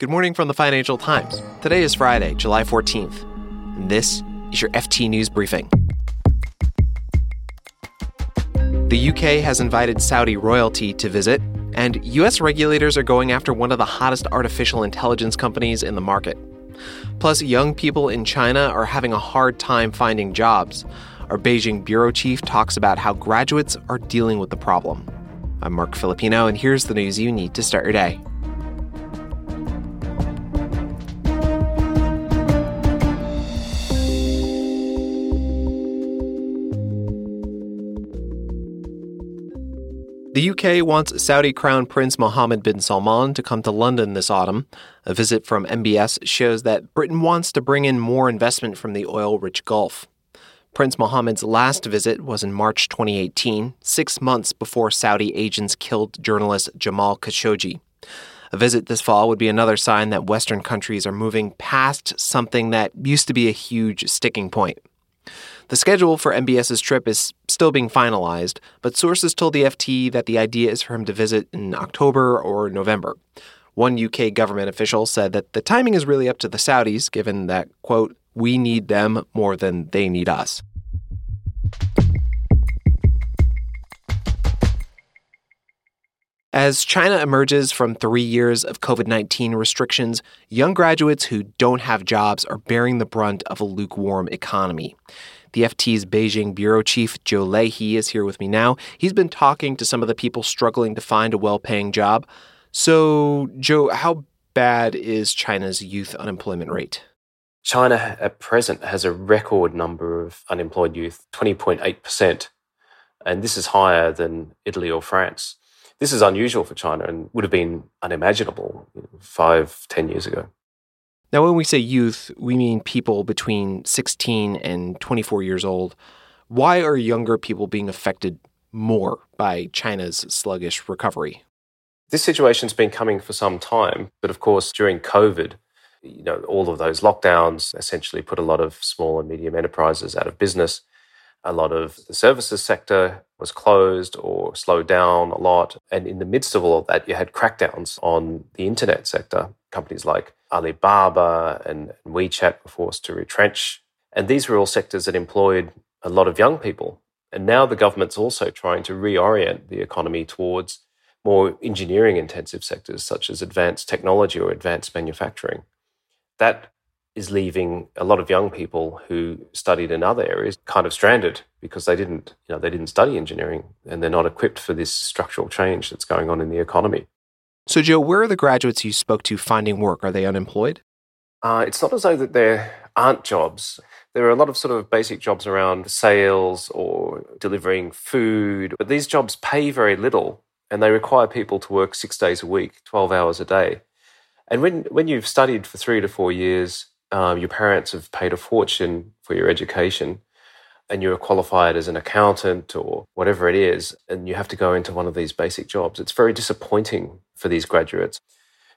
Good morning from the Financial Times. Today is Friday, July 14th, and this is your FT News Briefing. The UK has invited Saudi royalty to visit, and US regulators are going after one of the hottest artificial intelligence companies in the market. Plus, young people in China are having a hard time finding jobs. Our Beijing bureau chief talks about how graduates are dealing with the problem. I'm Marc Filippino, and here's the news you need to start your day. The UK wants Saudi Crown Prince Mohammed bin Salman to come to London this autumn. A visit from MBS shows that Britain wants to bring in more investment from the oil rich Gulf. Prince Mohammed's last visit was in March 2018, six months before Saudi agents killed journalist Jamal Khashoggi. A visit this fall would be another sign that Western countries are moving past something that used to be a huge sticking point. The schedule for MBS's trip is still being finalized, but sources told the FT that the idea is for him to visit in October or November. One UK government official said that the timing is really up to the Saudis, given that, quote, we need them more than they need us. As China emerges from three years of COVID 19 restrictions, young graduates who don't have jobs are bearing the brunt of a lukewarm economy. The FT's Beijing bureau chief, Joe Leahy, is here with me now. He's been talking to some of the people struggling to find a well paying job. So, Joe, how bad is China's youth unemployment rate? China at present has a record number of unemployed youth, 20.8%. And this is higher than Italy or France. This is unusual for China and would have been unimaginable five, ten years ago. Now, when we say youth, we mean people between 16 and 24 years old. Why are younger people being affected more by China's sluggish recovery? This situation's been coming for some time, but of course, during COVID, you know, all of those lockdowns essentially put a lot of small and medium enterprises out of business. A lot of the services sector was closed or slowed down a lot. And in the midst of all of that, you had crackdowns on the internet sector. Companies like Alibaba and WeChat were forced to retrench. And these were all sectors that employed a lot of young people. And now the government's also trying to reorient the economy towards more engineering intensive sectors such as advanced technology or advanced manufacturing. That is leaving a lot of young people who studied in other areas kind of stranded because they didn't, you know, they didn't study engineering and they're not equipped for this structural change that's going on in the economy. So, Joe, where are the graduates you spoke to finding work? Are they unemployed? Uh, it's not as though that there aren't jobs. There are a lot of sort of basic jobs around sales or delivering food, but these jobs pay very little and they require people to work six days a week, 12 hours a day. And when, when you've studied for three to four years um, your parents have paid a fortune for your education and you're qualified as an accountant or whatever it is, and you have to go into one of these basic jobs, it's very disappointing for these graduates.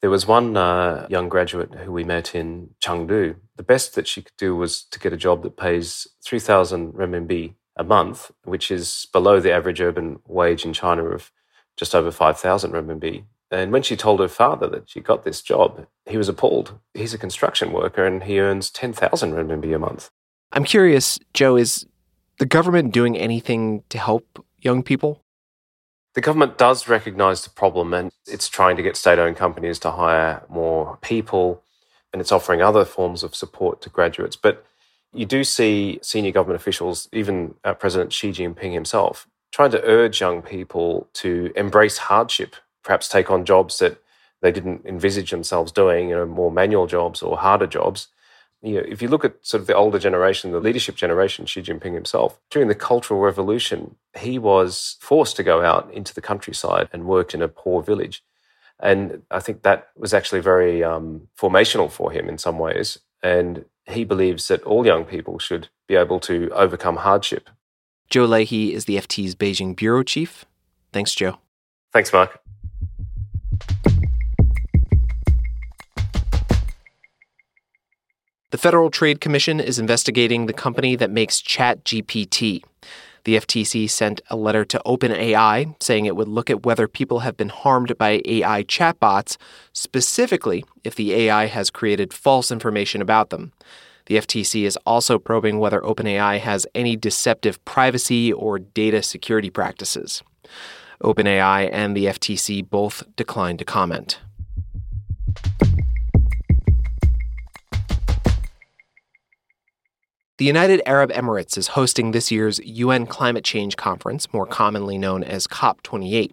There was one uh, young graduate who we met in Chengdu. The best that she could do was to get a job that pays 3,000 renminbi a month, which is below the average urban wage in China of just over 5,000 renminbi. And when she told her father that she got this job, he was appalled. He's a construction worker and he earns 10,000 renminbi a month. I'm curious, Joe, is the government doing anything to help young people? The government does recognize the problem and it's trying to get state owned companies to hire more people and it's offering other forms of support to graduates. But you do see senior government officials, even uh, President Xi Jinping himself, trying to urge young people to embrace hardship perhaps take on jobs that they didn't envisage themselves doing, you know, more manual jobs or harder jobs. You know, if you look at sort of the older generation, the leadership generation, Xi Jinping himself, during the Cultural Revolution, he was forced to go out into the countryside and work in a poor village. And I think that was actually very um, formational for him in some ways. And he believes that all young people should be able to overcome hardship. Joe Leahy is the FT's Beijing bureau chief. Thanks, Joe. Thanks, Marc. The Federal Trade Commission is investigating the company that makes ChatGPT. The FTC sent a letter to OpenAI saying it would look at whether people have been harmed by AI chatbots, specifically if the AI has created false information about them. The FTC is also probing whether OpenAI has any deceptive privacy or data security practices. OpenAI and the FTC both declined to comment. The United Arab Emirates is hosting this year's UN Climate Change Conference, more commonly known as COP28.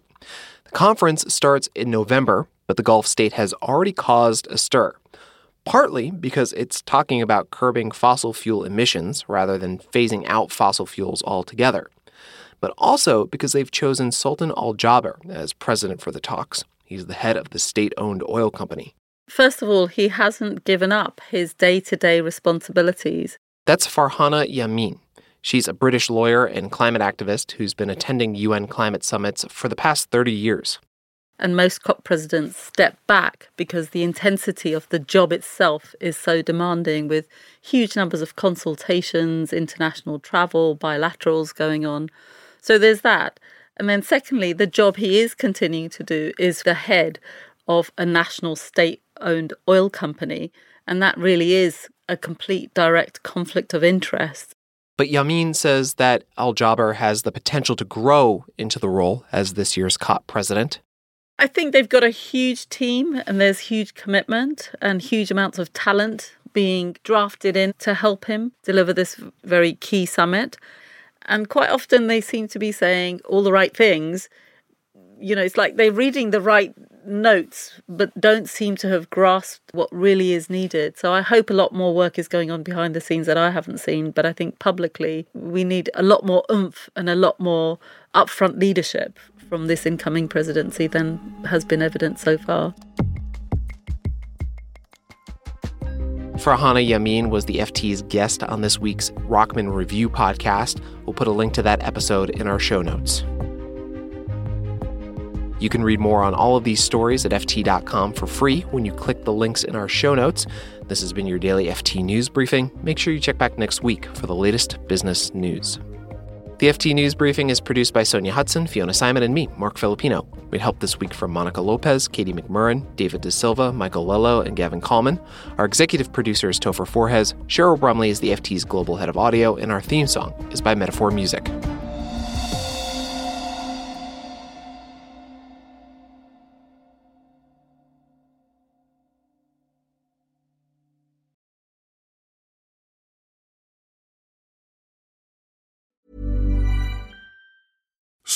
The conference starts in November, but the Gulf state has already caused a stir. Partly because it's talking about curbing fossil fuel emissions rather than phasing out fossil fuels altogether, but also because they've chosen Sultan Al Jaber as president for the talks. He's the head of the state owned oil company. First of all, he hasn't given up his day to day responsibilities. That's Farhana Yamin. She's a British lawyer and climate activist who's been attending UN climate summits for the past 30 years. And most COP presidents step back because the intensity of the job itself is so demanding, with huge numbers of consultations, international travel, bilaterals going on. So there's that. And then, secondly, the job he is continuing to do is the head of a national state owned oil company. And that really is a complete direct conflict of interest. But Yamin says that Al Jaber has the potential to grow into the role as this year's COP president. I think they've got a huge team and there's huge commitment and huge amounts of talent being drafted in to help him deliver this very key summit. And quite often they seem to be saying all the right things. You know, it's like they're reading the right notes, but don't seem to have grasped what really is needed. So I hope a lot more work is going on behind the scenes that I haven't seen. But I think publicly, we need a lot more oomph and a lot more upfront leadership from this incoming presidency than has been evident so far. Farhana Yamin was the FT's guest on this week's Rachman Review podcast. We'll put a link to that episode in our show notes. You can read more on all of these stories at FT.com for free when you click the links in our show notes. This has been your daily FT News Briefing. Make sure you check back next week for the latest business news. The FT News Briefing is produced by Sonja Hutson, Fiona Symon, and me, Marc Filippino. We help this week from Monica Lopez, Katie McMurran, David De Silva, Michael Lello, and Gavin Kallmann. Our executive producer is Topher Forhecz. Cheryl Brumley is the FT's global head of audio, and our theme song is by Metaphor Music.